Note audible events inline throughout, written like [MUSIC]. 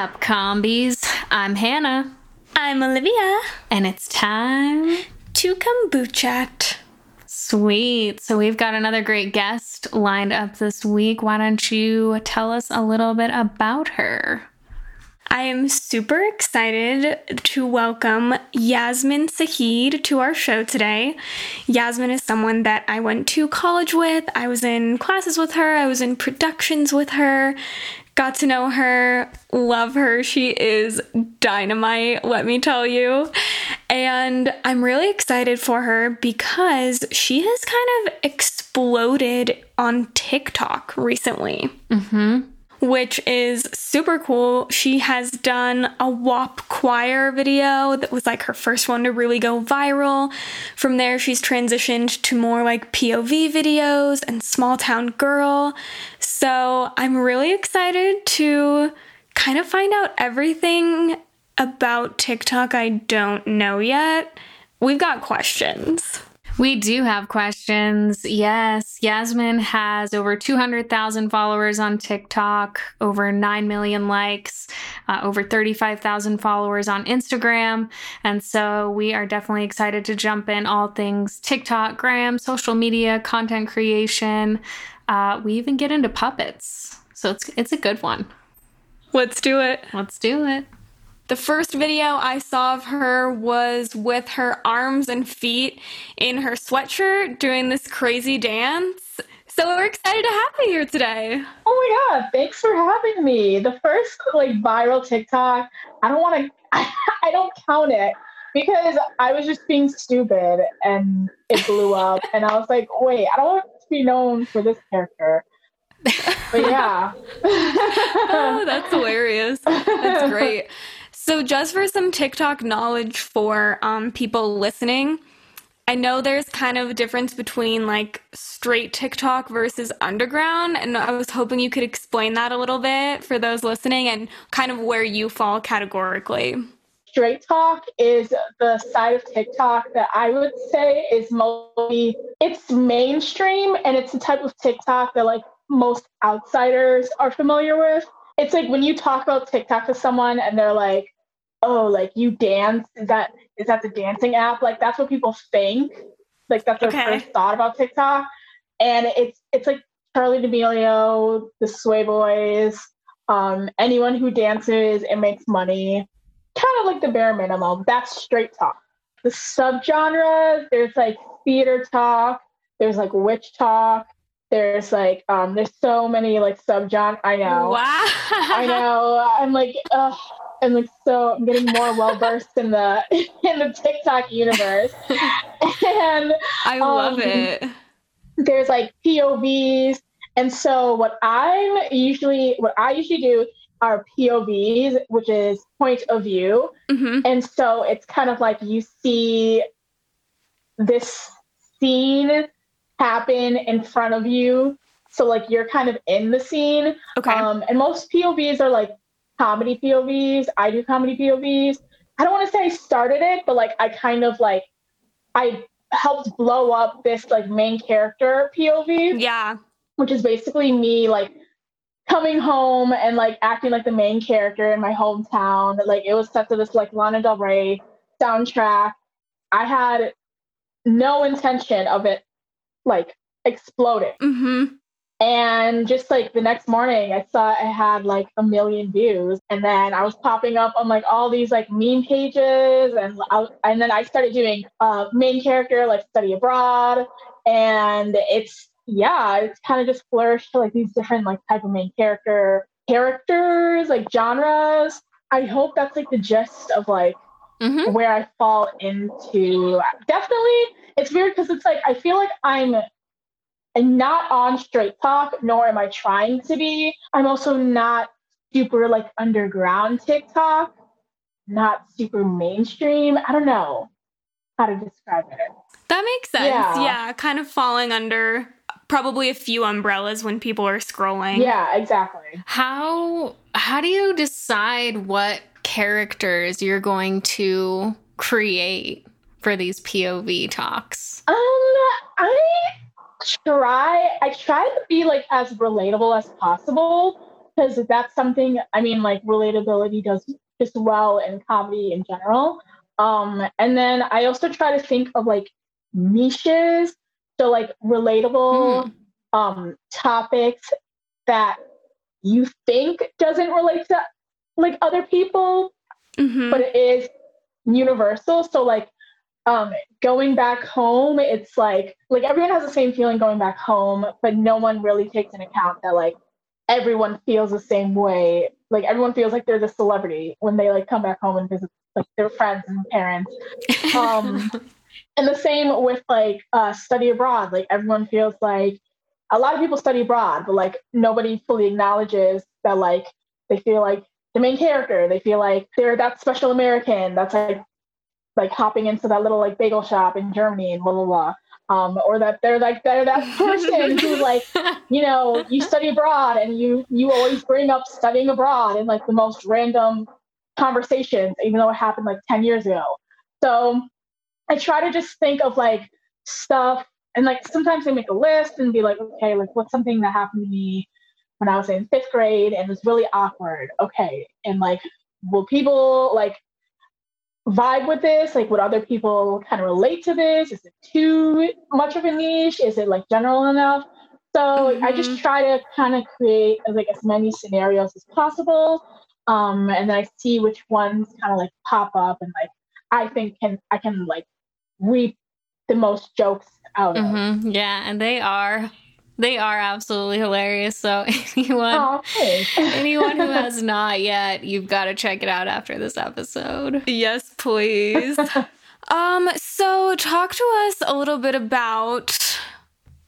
Up, combies? I'm Hannah. I'm Olivia. And it's time to kombucha. Sweet. So we've got another great guest lined up this week. Why don't you tell us a little bit about her? I am super excited to welcome Yasmine Sahid to our show today. Yasmine is someone that I went to college with. I was in classes with her, I was in productions with her. Got to know her, love her. She is dynamite, let me tell you. And I'm really excited for her because she has kind of exploded on TikTok recently. Mm-hmm which is super cool. She has done a WAP choir video that was like her first one to really go viral. From there, she's transitioned to more like POV videos and small town girl. So I'm really excited to kind of find out everything about TikTok I don't know yet. We've got questions. We do have questions. Yes, Yasmine has over 200,000 followers on TikTok, over 9 million likes, uh, over 35,000 followers on Instagram. And so we are definitely excited to jump in all things TikTok, Gram, social media, content creation. Uh, we even get into puppets. So it's, it's a good one. Let's do it. Let's do it. The first video I saw of her was with her arms and feet in her sweatshirt doing this crazy dance. So we're excited to have you here today. Oh my god, thanks for having me. The first like viral TikTok, I don't want to [LAUGHS] I, don't count it because I was just being stupid and it blew up and I was like, "Wait, I don't want to be known for this character." But yeah. [LAUGHS] oh, that's hilarious. That's great. [LAUGHS] So, just for some TikTok knowledge for um, people listening, I know there's kind of a difference between like straight TikTok versus underground, and I was hoping you could explain that a little bit for those listening and kind of where you fall categorically. StraightTok is the side of TikTok that I would say is mostly it's mainstream and it's the type of TikTok that like most outsiders are familiar with it's like when you talk about TikTok to someone and they're like, "Oh, like you dance? Is that is that the dancing app?" Like that's what people think. Like that's their okay. first thought about TikTok, and it's it's like Charli D'Amelio, the Sway Boys, um, anyone who dances and makes money, kind of like the bare minimum. That's StraightTok. The subgenres, there's like TheaterTok, there's like WitchTok, there's like um there's so many like subgenre i know wow i know i'm like ugh, i'm like so i'm getting more well versed in the [LAUGHS] in the tiktok universe and i love um, it there's like povs and so what i'm usually what i usually do are povs which is point of view mm-hmm. and so it's kind of like you see this scene happen in front of you. So like you're kind of in the scene. Okay. Um, and most POVs are like comedy POVs. I do comedy POVs. I don't want to say I started it, but like I kind of like I helped blow up this like main character POV. Yeah. Which is basically me like coming home and like acting like the main character in my hometown. Like it was set to this like Lana Del Rey soundtrack. I had no intention of it like exploding. Mm-hmm. And just like the next morning, I saw I had like a million views, and then I was popping up on like all these like meme pages, and I, and then I started doing uh, main character like study abroad, and it's yeah, it's kind of just flourished to like these different like type of main character characters, like genres. I hope that's like the gist of like mm-hmm. where I fall into. Definitely, it's weird because it's like I feel like I'm I'm not on StraightTok, nor am I trying to be. I'm also not super like underground TikTok, not super mainstream. I don't know how to describe it. That makes sense. Yeah, yeah kind of falling under probably a few umbrellas when people are scrolling. Yeah, exactly. How how do you decide what characters you're going to create for these POV talks? Um, I try I try to be like as relatable as possible. because that's something I mean, like relatability does just well in comedy in general. Um, and then I also try to think of like niches, so like relatable mm. um, topics that you think doesn't relate to like other people, mm-hmm. but it is universal. So like um, going back home, it's like like everyone has the same feeling going back home, but no one really takes into account that like everyone feels the same way. Like everyone feels like they're the celebrity when they like come back home and visit like their friends and parents. Um, [LAUGHS] and the same with like uh, study abroad. Like everyone feels like a lot of people study abroad, but like nobody fully acknowledges that like they feel like the main character. They feel like they're that special American that's like like hopping into that little like bagel shop in Germany and blah blah blah. Um, or that they're like they're that [LAUGHS] person who like you know you study abroad and you you always bring up studying abroad in like the most random conversations, even though it happened like ten years ago. So I try to just think of like stuff and like sometimes I make a list and be like, okay, like what's something that happened to me when I was in fifth grade and it was really awkward. Okay. And like, will people like vibe with this? Like, would other people kind of relate to this? Is it too much of a niche? Is it like general enough? So mm-hmm. I just mm-hmm. try to kind of create like as many scenarios as possible. Um, and then I see which ones kind of like pop up and like I think can I can like reap the most jokes out of. Mm-hmm. Yeah, and they are. They are absolutely hilarious. So [LAUGHS] anyone oh, anyone who has [LAUGHS] not yet, you've got to check it out after this episode. Yes, please. [LAUGHS] um, so talk to us a little bit about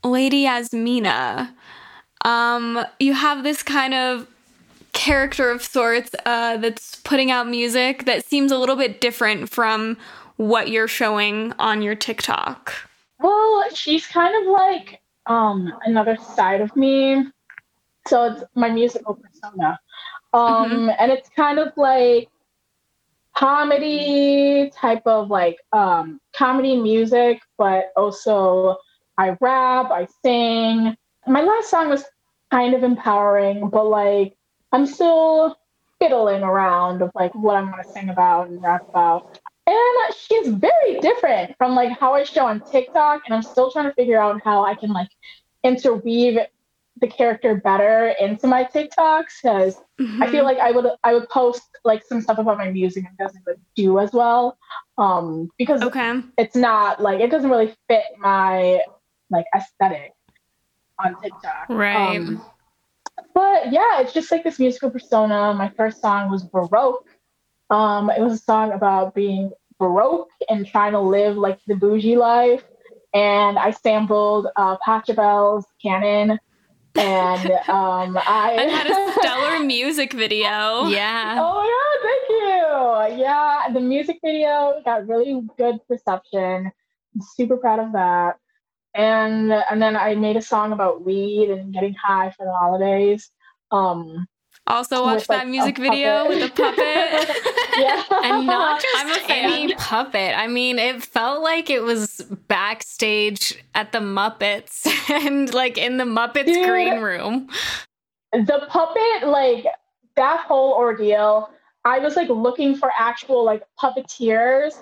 Lady Yasmina. Um, you have this kind of character of sorts uh, that's putting out music that seems a little bit different from what you're showing on your TikTok? Well, she's kind of like um another side of me. So it's my musical persona. Um mm-hmm. and it's kind of like comedy type of like um comedy music, but also I rap, I sing. My last song was kind of empowering, but like I'm still fiddling around of like what I'm gonna sing about and rap about. She's very different from like how I show on TikTok. And I'm still trying to figure out how I can like interweave the character better into my TikToks because mm-hmm. I feel mm-hmm. like I would I would post like some stuff about my music and doesn't really do as well. Um because okay. it's not like it doesn't really fit my like aesthetic on TikTok. Right. Um, but yeah, it's just like this musical persona. My first song was Baroque um, it was a song about being baroque and trying to live like the bougie life. And I sampled uh, Pachelbel's Canon. And [LAUGHS] um, I and had a [LAUGHS] stellar music video. Yeah. Oh yeah, thank you. Yeah, the music video got really good reception. I'm super proud of that. And and then I made a song about weed and getting high for the holidays. Um, also watched that like, music video with the puppet. [LAUGHS] yeah. And not just any puppet. I mean, it felt like it was backstage at the Muppets [LAUGHS] and like in the Muppets Dude, green room. The puppet, like that whole ordeal, I was like looking for actual like puppeteers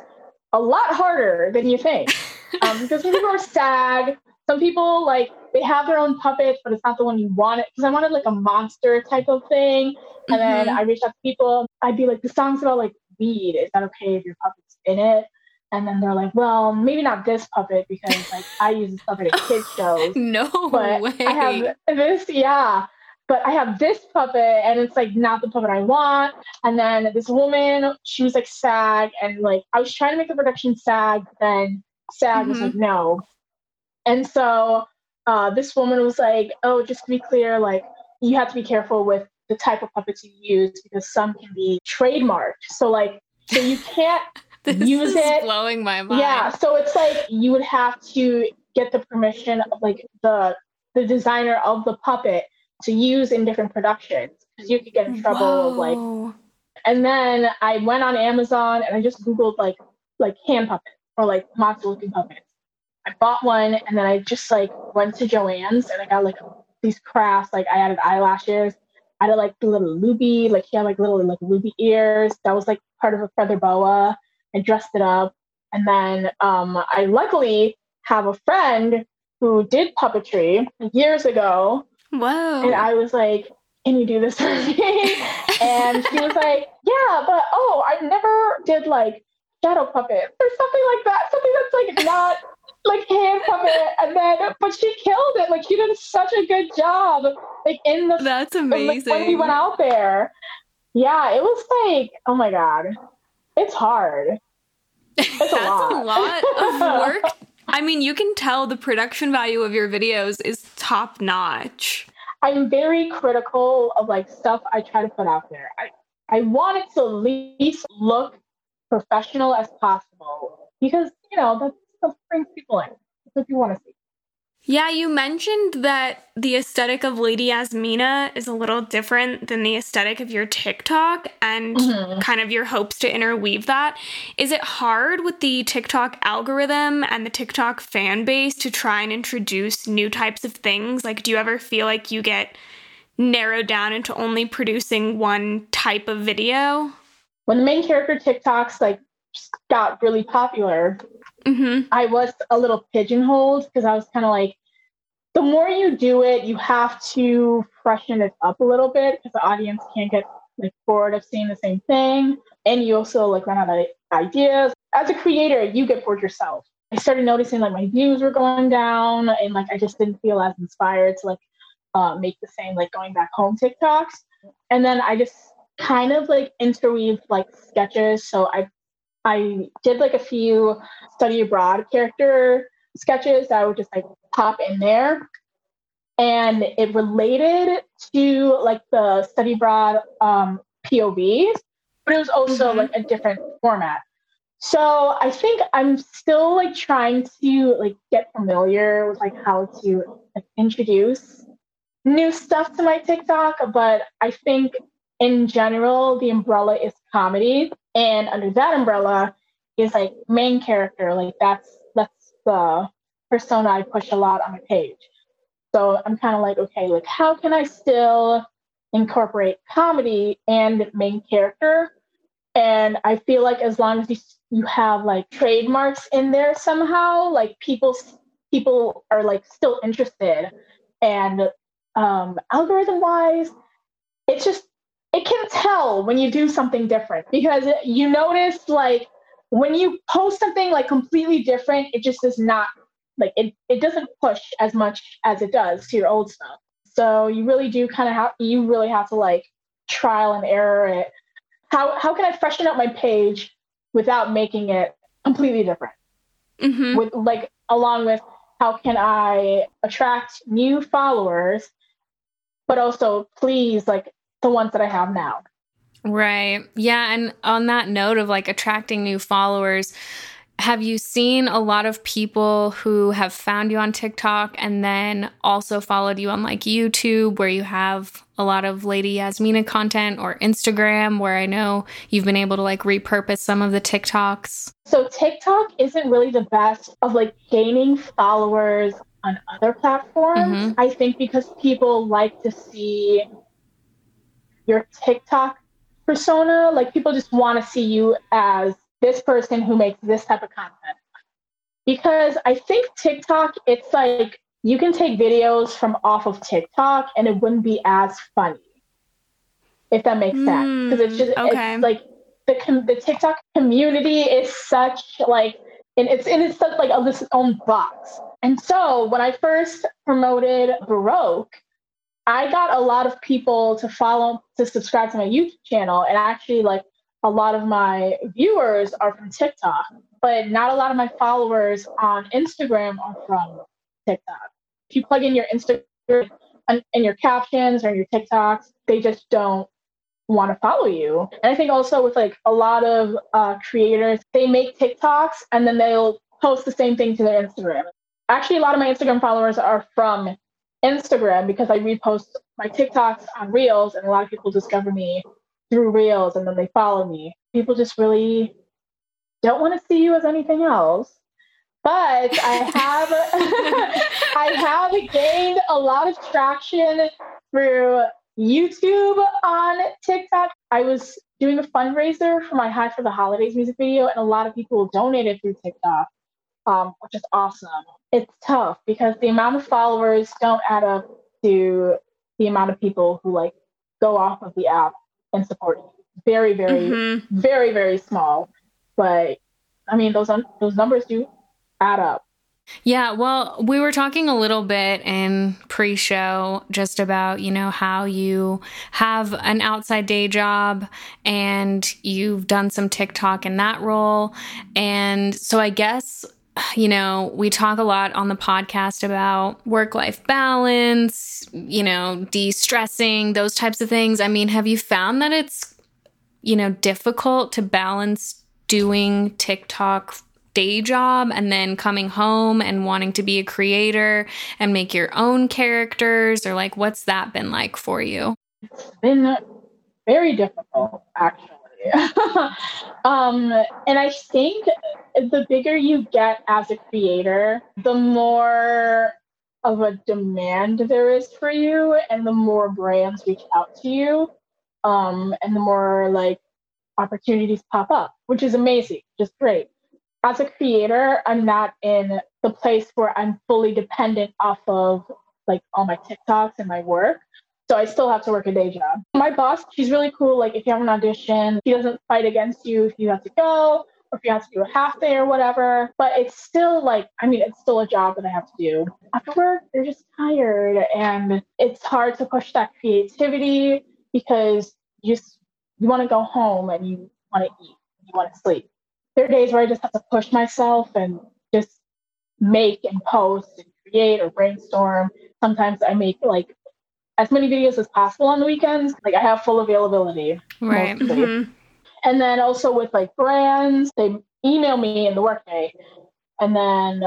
a lot harder than you think. [LAUGHS] Um, because people are SAG, some people like they have their own puppets, but it's not the one you wanted. Because I wanted like a monster type of thing. And mm-hmm. then I reached out to people. I'd be like, the song's about like weed. Is that okay if your puppet's in it? And then they're like, well, maybe not this puppet because like I use this puppet at [LAUGHS] kids shows. no but way. I have this, yeah. But I have this puppet and it's like not the puppet I want. And then this woman, she was like SAG and like I was trying to make the production SAG, but then SAG mm-hmm. was like, no. And so uh, this woman was like, "Oh, just to be clear, like you have to be careful with the type of puppets you use because some can be trademarked. So like, so you can't [LAUGHS] use it. Blowing my mind. Yeah. So it's like you would have to get the permission of like the the designer of the puppet to use in different productions because you could get in trouble. Whoa. Like, and then I went on Amazon and I just googled like like hand puppets or like monster looking puppets I bought one and then I just like went to Joann's and I got like these crafts. Like I added eyelashes I had like the little Luby, like he had like little like Luby ears. That was like part of a feather boa. I dressed it up. And then um, I luckily have a friend who did puppetry years ago. Whoa. And I was like, can you do this for me? [LAUGHS] and she was like, yeah, but oh, I never did like shadow puppet or something like that. Something that's like not like hand puppet. And then, but she killed it. Like she did such a good job. Like in the that's amazing. Like, when we went out there, yeah, it was like, oh my god, it's hard. It's that's a lot. a lot of [LAUGHS] work. I mean, you can tell the production value of your videos is top notch. I'm very critical of like stuff I try to put out there. I, I want it to at least look professional as possible because, you know, that's brings people in. That's what you want to see. Yeah, you mentioned that the aesthetic of Lady Yasmina is a little different than the aesthetic of your TikTok and mm-hmm. kind of your hopes to interweave that. Is it hard with the TikTok algorithm and the TikTok fan base to try and introduce new types of things? Like, do you ever feel like you get narrowed down into only producing one type of video? When the main character TikToks like got really popular, Mm-hmm. I was a little pigeonholed because I was kind of like, the more you do it, you have to freshen it up a little bit because the audience can't get like bored of seeing the same thing, and you also like run out of ideas. As a creator, you get bored yourself. I started noticing like my views were going down, and like I just didn't feel as inspired to like uh, make the same like going back home TikToks. And then I just kind of like interweaved like sketches. So I I did like a few study abroad character sketches that I would just like pop in there. And it related to like the study abroad um, POVs, but it was also mm-hmm. like a different format. So I think I'm still like trying to like get familiar with like how to like, introduce new stuff to my TikTok, but I think in general the umbrella is comedy and under that umbrella is like main character like that's that's the persona i push a lot on my page. So i'm kind of like okay like how can i still incorporate comedy and main character? And i feel like as long as you, you have like trademarks in there somehow like people people are like still interested. And um algorithm wise it's just it can tell when you do something different because you notice like when you post something like completely different, it just does not like it, it doesn't push as much as it does to your old stuff. So you really do kind of have you really have to like trial and error it. How how can I freshen up my page without making it completely different? Mm-hmm. With like along with how can I attract new followers, but also please like the ones that I have now. Right. Yeah. And on that note of like attracting new followers, have you seen a lot of people who have found you on TikTok and then also followed you on like YouTube, where you have a lot of Lady Yasmina content, or Instagram, where I know you've been able to like repurpose some of the TikToks? So, TikTok isn't really the best of like gaining followers on other platforms. Mm-hmm. I think because people like to see your TikTok persona. Like people just want to see you as this person who makes this type of content. Because I think TikTok, it's like you can take videos from off of TikTok and it wouldn't be as funny. If that makes sense. Hmm, because it's just okay. it's like the the TikTok community is such like and it's and it's such like a this own box. And so when I first promoted Baroque, I got a lot of people to follow, to subscribe to my YouTube channel. And actually, like a lot of my viewers are from TikTok, but not a lot of my followers on Instagram are from TikTok. If you plug in your Instagram and, your captions or your TikToks, they just don't want to follow you. And I think also with like a lot of uh, creators, they make TikToks and then they'll post the same thing to their Instagram. Actually, a lot of my Instagram followers are from Instagram because I repost my TikToks on Reels, and a lot of people discover me through Reels and then they follow me. People just really don't want to see you as anything else. But I have [LAUGHS] [LAUGHS] I have gained a lot of traction through YouTube on TikTok. I was doing a fundraiser for my High for the Holidaze music video, and a lot of people donated through TikTok, um, which is awesome. It's tough because the amount of followers don't add up to the amount of people who like go off of the app and support you. Very, very, mm-hmm. very, very small. But I mean, those un- those numbers do add up. Yeah, well, we were talking a little bit in pre show just about, you know, how you have an outside day job and you've done some TikTok in that role. And so I guess, you know, we talk a lot on the podcast about work life balance, you know, de stressing, those types of things. I mean, have you found that it's, you know, difficult to balance doing TikTok day job and then coming home and wanting to be a creator and make your own characters? Or like what's that been like for you? It's been very difficult actually [LAUGHS] um and i think the bigger you get as a creator the more of a demand there is for you and the more brands reach out to you um and the more like opportunities pop up which is amazing just great as a creator, I'm not in the place where I'm fully dependent off of like all my TikToks and my work. So I still have to work a day job. My boss, she's really cool. Like if you have an audition, she doesn't fight against you if you have to go or if you have to do a half day or whatever. But it's still like, I mean, it's still a job that I have to do. After work, you're just tired and it's hard to push that creativity because you just you want to go home and you want to eat, you want to sleep there are days where I just have to push myself and just make and post and create or brainstorm. Sometimes I make like as many videos as possible on the weekends. Like I have full availability. Right. Mm-hmm. And then also with like brands, they email me in the workday and then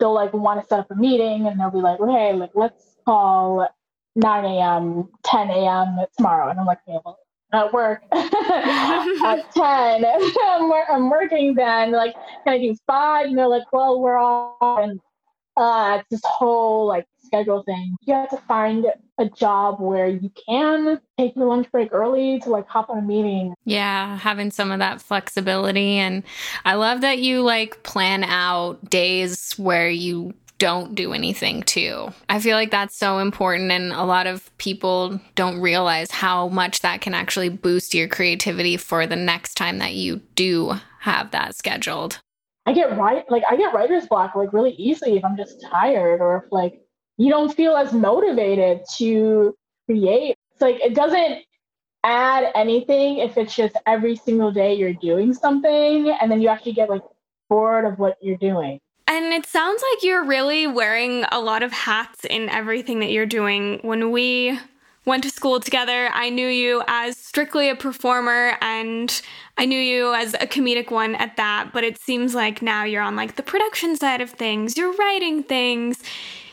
they'll like want to set up a meeting and they'll be like, hey, like let's call 9 a.m., 10 a.m. tomorrow. And I'm like, okay, well, at work [LAUGHS] at [LAUGHS] 10. [LAUGHS] I'm, I'm working then. Like, can I do five? And they're like, well, we're all, and uh, it's this whole like schedule thing. You have to find a job where you can take your lunch break early to like hop on a meeting. Yeah, having some of that flexibility. And I love that you like plan out days where you don't do anything too. I feel like that's so important, and a lot of people don't realize how much that can actually boost your creativity for the next time that you do have that scheduled. I get right, like I get writer's block like really easily if I'm just tired or if like you don't feel as motivated to create. It's like it doesn't add anything if it's just every single day you're doing something and then you actually get like bored of what you're doing. And it sounds like you're really wearing a lot of hats in everything that you're doing. When we went to school together, I knew you as strictly a performer and I knew you as a comedic one at that, but it seems like now you're on like the production side of things. You're writing things.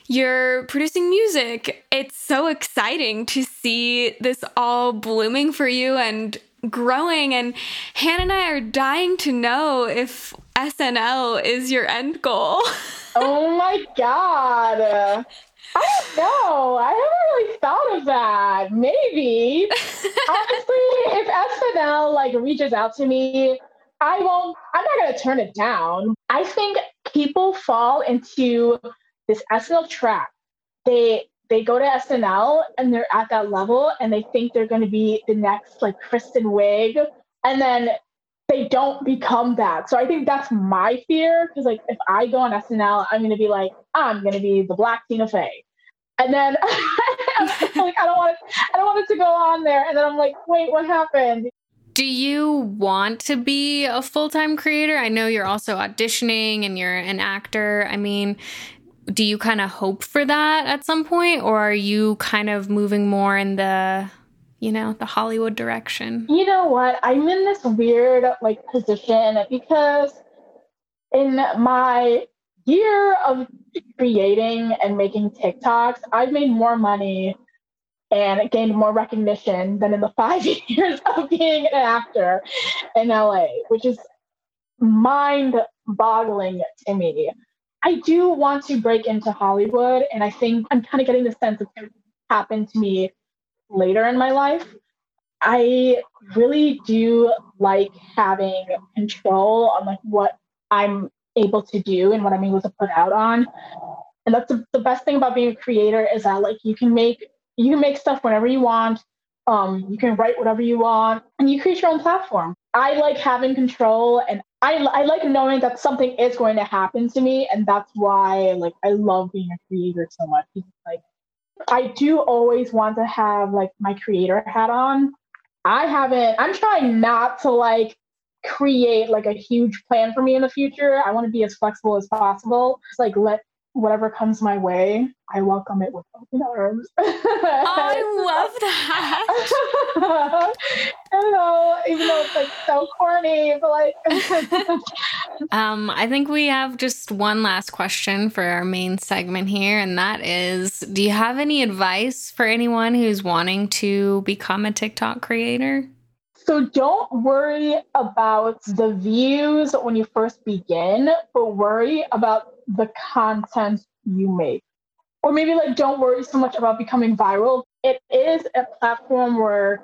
You're producing music. It's so exciting to see this all blooming for you and growing. And Hannah and I are dying to know if SNL is your end goal. [LAUGHS] oh my God. I don't know. I haven't really thought of that. Maybe. [LAUGHS] Honestly, if SNL like reaches out to me, I won't, I'm not going to turn it down. I think people fall into this SNL track. They, they go to SNL and they're at that level and they think they're going to be the next like Kristen Wiig. And then they don't become that. So I think that's my fear because like if I go on SNL, I'm gonna be like, I'm gonna be the black Tina Fey. And then [LAUGHS] like I don't want it, I don't want it to go on there. And then I'm like, wait, what happened? Do you want to be a full time creator? I know you're also auditioning and you're an actor. I mean, do you kind of hope for that at some point, or are you kind of moving more in the you know, the Hollywood direction? You know what? I'm in this weird like position because in my year of creating and making TikToks, I've made more money and gained more recognition than in the [LAUGHS] five years of being an actor in LA, which is mind boggling to me. I do want to break into Hollywood, and I think I'm kind of getting the sense it's going to happen to me later in my life. I really do like having control on like what I'm able to do and what I'm able to put out on. And that's the, the best thing about being a creator is that like you can make you can make stuff whenever you want. Um, you can write whatever you want and you create your own platform. I like having control and I, I like knowing that something is going to happen to me. And that's why like I love being a creator so much. like I do always want to have like my creator hat on. I haven't, I'm trying not to like create like a huge plan for me in the future. I want to be as flexible as possible. Just like let whatever comes my way, I welcome it with open arms. [LAUGHS] I love that. [LAUGHS] I don't know, even though it's like so corny, but like. [LAUGHS] um, I think we have just one last question for our main segment here, and that is Do you have any advice for anyone who's wanting to become a TikTok creator? So don't worry about the views when you first begin, but worry about the content you make. Or maybe like don't worry so much about becoming viral. It is a platform where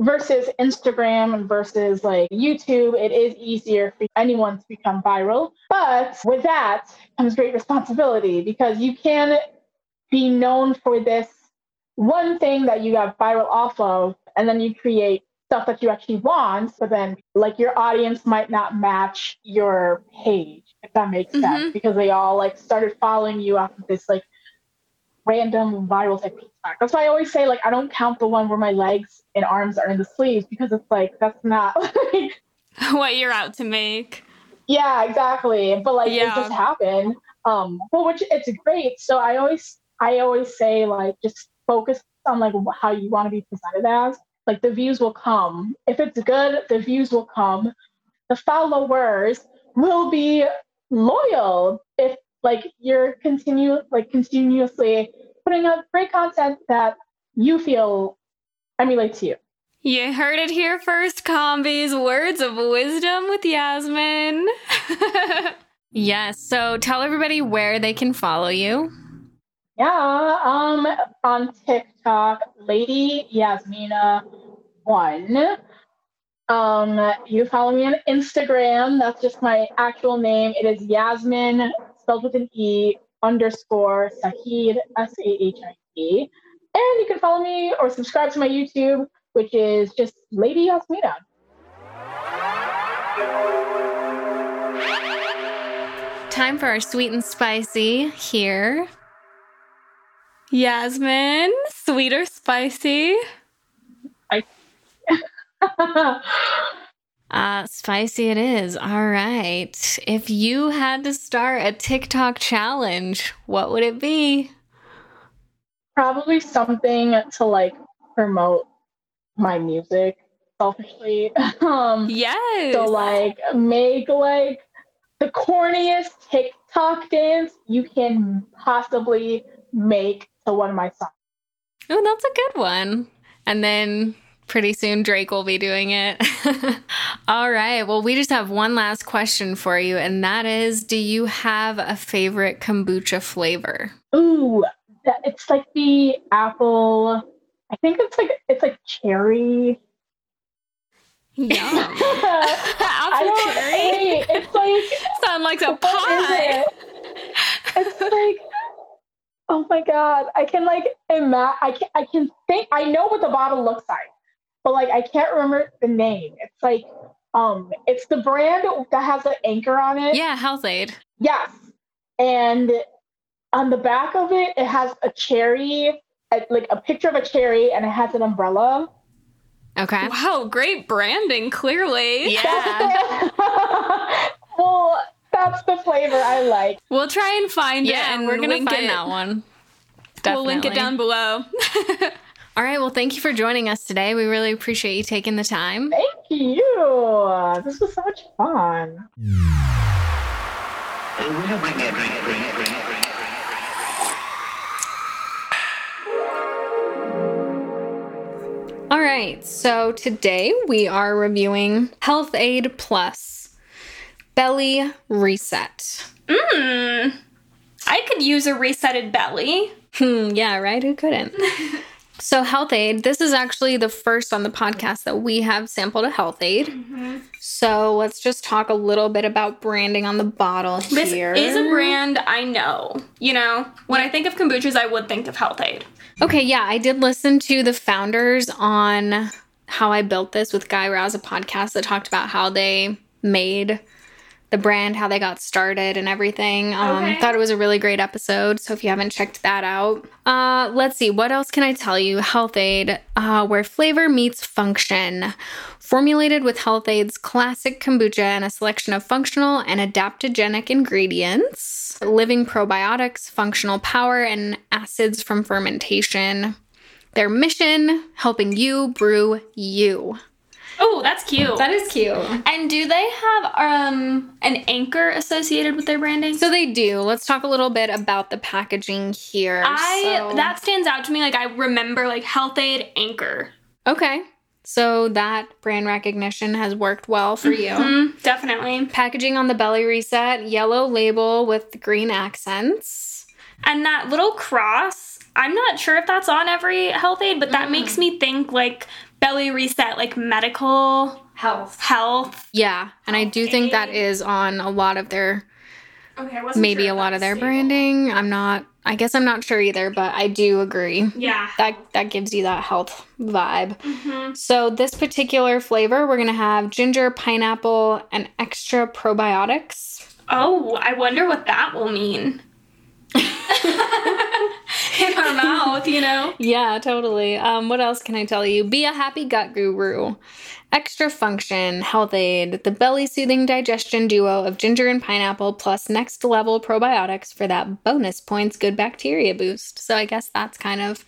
versus Instagram and versus like YouTube, it is easier for anyone to become viral. But with that comes great responsibility because you can be known for this one thing that you got viral off of, and then you create stuff that you actually want, but then like your audience might not match your page, if that makes mm-hmm. sense, because they all like started following you after this like random viral type TikTok. That's why I always say like I don't count the one where my legs and arms are in the sleeves because it's like that's not [LAUGHS] like what you're out to make. Yeah, exactly. But like yeah. it just happened. Um, well, which it's great. So I always I always say like just focus on like how you want to be presented as like the views will come. If it's good, the views will come. The followers will be loyal if like you're continue like continuously putting out great content that you feel emulates you. You heard it here first, Combies. Words of wisdom with Yasmine. [LAUGHS] yes. So tell everybody where they can follow you. Yeah, um, on TikTok, Lady Yasmina one. Um, you follow me on Instagram. That's just my actual name. It is Yasmine, spelled with an E underscore Sahid S A H I D. And you can follow me or subscribe to my YouTube, which is just Lady Yasmina. Time for our sweet and spicy here. Yasmine, sweet or spicy? I. [LAUGHS] uh, spicy it is. All right. If you had to start a TikTok challenge, what would it be? Probably something to like promote my music selfishly. [LAUGHS] um, yes. So like make like the corniest TikTok dance you can possibly make to one of my songs. Oh, that's a good one. And then pretty soon Drake will be doing it. [LAUGHS] All right. Well, we just have one last question for you, and that is Do you have a favorite kombucha flavor? Ooh, it's like the apple. I think it's like it's like cherry. Yeah. [LAUGHS] apple cherry. It's like [LAUGHS] sound like a pie. It? It's like Oh my god, I can like imagine. I can I can think. I know what the bottle looks like, but like I can't remember the name. It's like um, it's the brand that has an anchor on it. Yeah, Health-Ade Yes, and on the back of it, it has a cherry, like a picture of a cherry, and it has an umbrella. Okay. Wow, great branding. Clearly. Yeah. [LAUGHS] well, that's the flavor I like. We'll try and find yeah, it, and we're gonna find it. that one. Definitely. We'll link it down below. [LAUGHS] All right. Well, thank you for joining us today. We really appreciate you taking the time. Thank you. This was so much fun. All right. So today we are reviewing Health-Ade Plus belly reset. Mmm. I could use a resetted belly. Hmm, yeah, right? Who couldn't? [LAUGHS] So, Health-Ade, this is actually the first on the podcast that we have sampled a Health-Ade. Mm-hmm. So, let's just talk a little bit about branding on the bottle This here. is a brand I know. You know, when I think of kombuchas, I would think of Health-Ade. Okay, yeah, I did listen to the founders on how I built this with Guy Raz, a podcast that talked about how they made the brand, how they got started, and everything. Um, Okay. Thought it was a really great episode. So if you haven't checked that out, uh, let's see. What else can I tell you? Health-Ade, uh, where flavor meets function. Formulated with Health-Ade's classic kombucha and a selection of functional and adaptogenic ingredients, living probiotics, functional power, and acids from fermentation. Their mission helping you brew you. Oh, that's cute. That is cute. and do they have um an anchor associated with their branding? So they do. Let's talk a little bit about the packaging here. I So- that stands out to me. Like I remember like Health-Ade anchor. okay. So that brand recognition has worked well for you. Mm, definitely. Packaging on the belly reset, yellow label with green accents. And that little cross, I'm not sure if that's on every Health-Ade, but that makes me think like belly reset, like medical Health. health. Yeah, and I do think that is on a lot of their Okay, I wasn't maybe sure a lot of their stable. branding. I'm not I guess I'm not sure either, but I do agree. Yeah. That that gives you that health vibe. Mhm. So this particular flavor, we're gonna have ginger, pineapple, and extra probiotics. Oh, I wonder what that will mean. In our mouth, you know? Yeah, totally. Um, what else can I tell you? Be a happy gut guru. Extra function, Health-Ade, the belly soothing digestion duo of ginger and pineapple plus next level probiotics for that bonus points good bacteria boost. So I guess that's kind of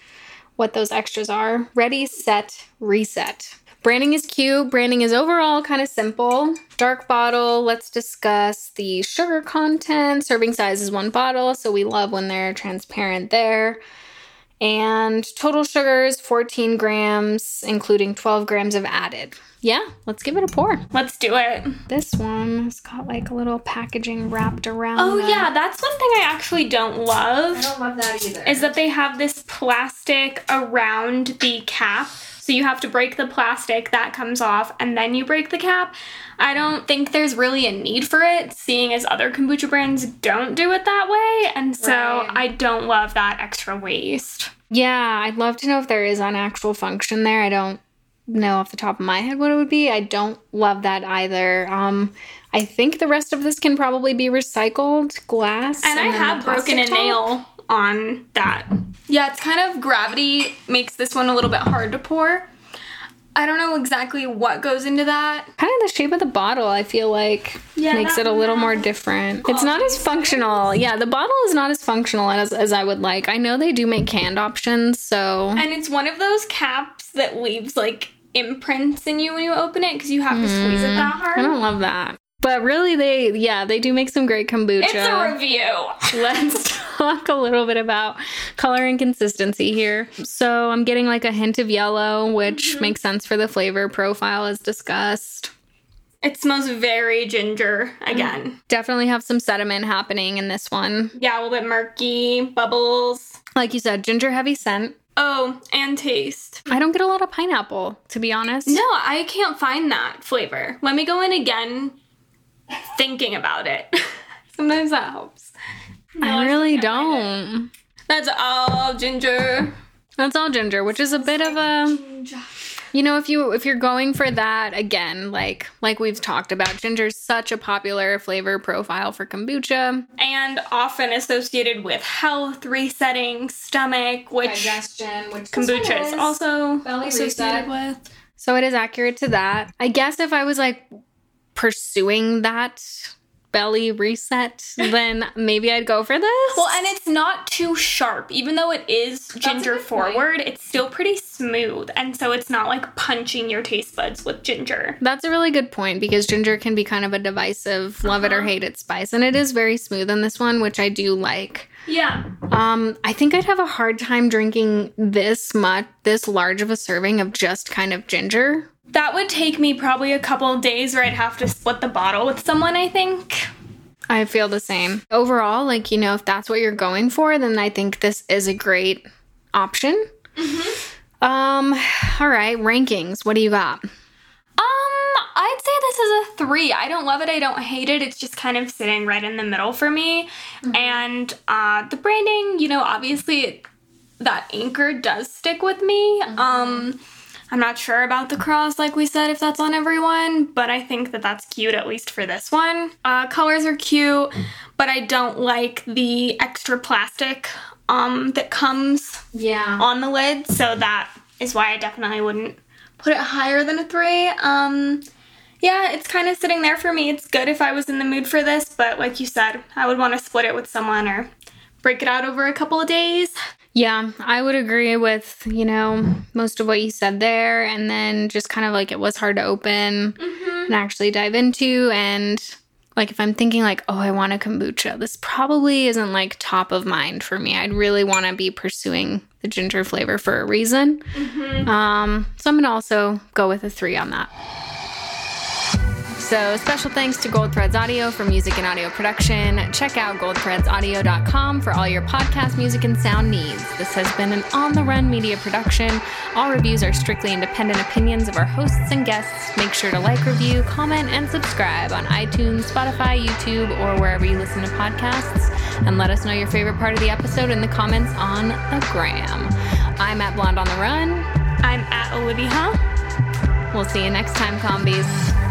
what those extras are. Ready, set, reset. Branding is cute. Branding is overall kind of simple. Dark bottle. Let's discuss the sugar content. Serving size is one bottle, so we love when they're transparent there. And total sugars 14 grams, including 12 grams of added. Yeah, let's give it a pour. Let's do it. This one has got like a little packaging wrapped around. Oh, the- yeah, that's one thing I actually don't love. I don't love that either. is that they have this plastic around the cap. So you have to break the plastic, that comes off, and then you break the cap. I don't think there's really a need for it, seeing as other kombucha brands don't do it that way. And so Right. I don't love that extra waste. Yeah, I'd love to know if there is an actual function there. I don't know off the top of my head what it would be. I don't love that either. Um, I think the rest of this can probably be recycled glass. And, I have broken a top. nail on that. Yeah, it's kind of gravity makes this one a little bit hard to pour. I don't know exactly what goes into that. Kind of the shape of the bottle, I feel like, Yeah, makes it a little more different. It's not as functional. Yeah, the bottle is not as functional as, as I would like. I know they do make canned options, so. And it's one of those caps that leaves like imprints in you when you open it because you have to squeeze it mm. that hard. I don't love that. But really, they, yeah, they do make some great kombucha. It's a review. [LAUGHS] Let's talk a little bit about color and consistency here. So I'm getting like a hint of yellow, which mm-hmm. makes sense for the flavor profile as discussed. It smells very ginger mm-hmm. again. Definitely have some sediment happening in this one. Yeah, a little bit murky, bubbles. Like you said, ginger heavy scent. Oh, and taste. I don't get a lot of pineapple, to be honest. No, I can't find that flavor. Let me go in again thinking about it. [LAUGHS] Sometimes that helps. No, I really can't find it. don't. That's all ginger. That's all ginger, which is a bit of a you know if you if you're going for that again, like like we've talked about, ginger's such a popular flavor profile for kombucha. And often associated with health, resetting, stomach, which Digestion, which kombucha is also associated reset. with. So it is accurate to that. I guess if I was like pursuing that belly reset, [LAUGHS] then maybe I'd go for this. Well, and it's not too sharp. Even though it is ginger good point. forward, it's still pretty smooth. And so it's not like punching your taste buds with ginger. That's a really good point because ginger can be kind of a divisive love it or hate it spice and it is very smooth in this one which I do like. Yeah. Um I think I'd have a hard time drinking this much this large of a serving of just kind of ginger. That would take me probably a couple of days where I'd have to split the bottle with someone, I think. I feel the same. Overall, like you know if that's what you're going for then I think this is a great option. Um, all right, rankings. What do you got? Um, I'd say this is a three. I don't love it. I don't hate it. It's just kind of sitting right in the middle for me. Mm-hmm. And uh, the branding, you know, obviously it, that anchor does stick with me. Mm-hmm. Um, I'm not sure about the cross, like we said, if that's on everyone, but I think that that's cute, at least for this one. Uh, colors are cute, but I don't like the extra plastic um, that comes yeah. on the lid, so that is why I definitely wouldn't put it higher than a three. Um, yeah, it's kind of sitting there for me. It's good if I was in the mood for this, but like you said, I would want to split it with someone or break it out over a couple of days. Yeah, I would agree with, you know, most of what you said there. And then just kind of like it was hard to open mm-hmm. and actually dive into. And like if I'm thinking like, oh, I want a kombucha, this probably isn't like top of mind for me. I'd really want to be pursuing the ginger flavor for a reason. Mm-hmm. Um, so I'm gonna also go with a three on that. So, special thanks to Gold Threads Audio for music and audio production. Check out goldthreadsaudio.com for all your podcast music and sound needs. This has been an on the run media production. All reviews are strictly independent opinions of our hosts and guests. Make sure to like, review, comment, and subscribe on iTunes, Spotify, YouTube, or wherever you listen to podcasts. And let us know your favorite part of the episode in the comments on the gram. I'm at Blonde on the Run. I'm at Olivia. We'll see you next time, combies.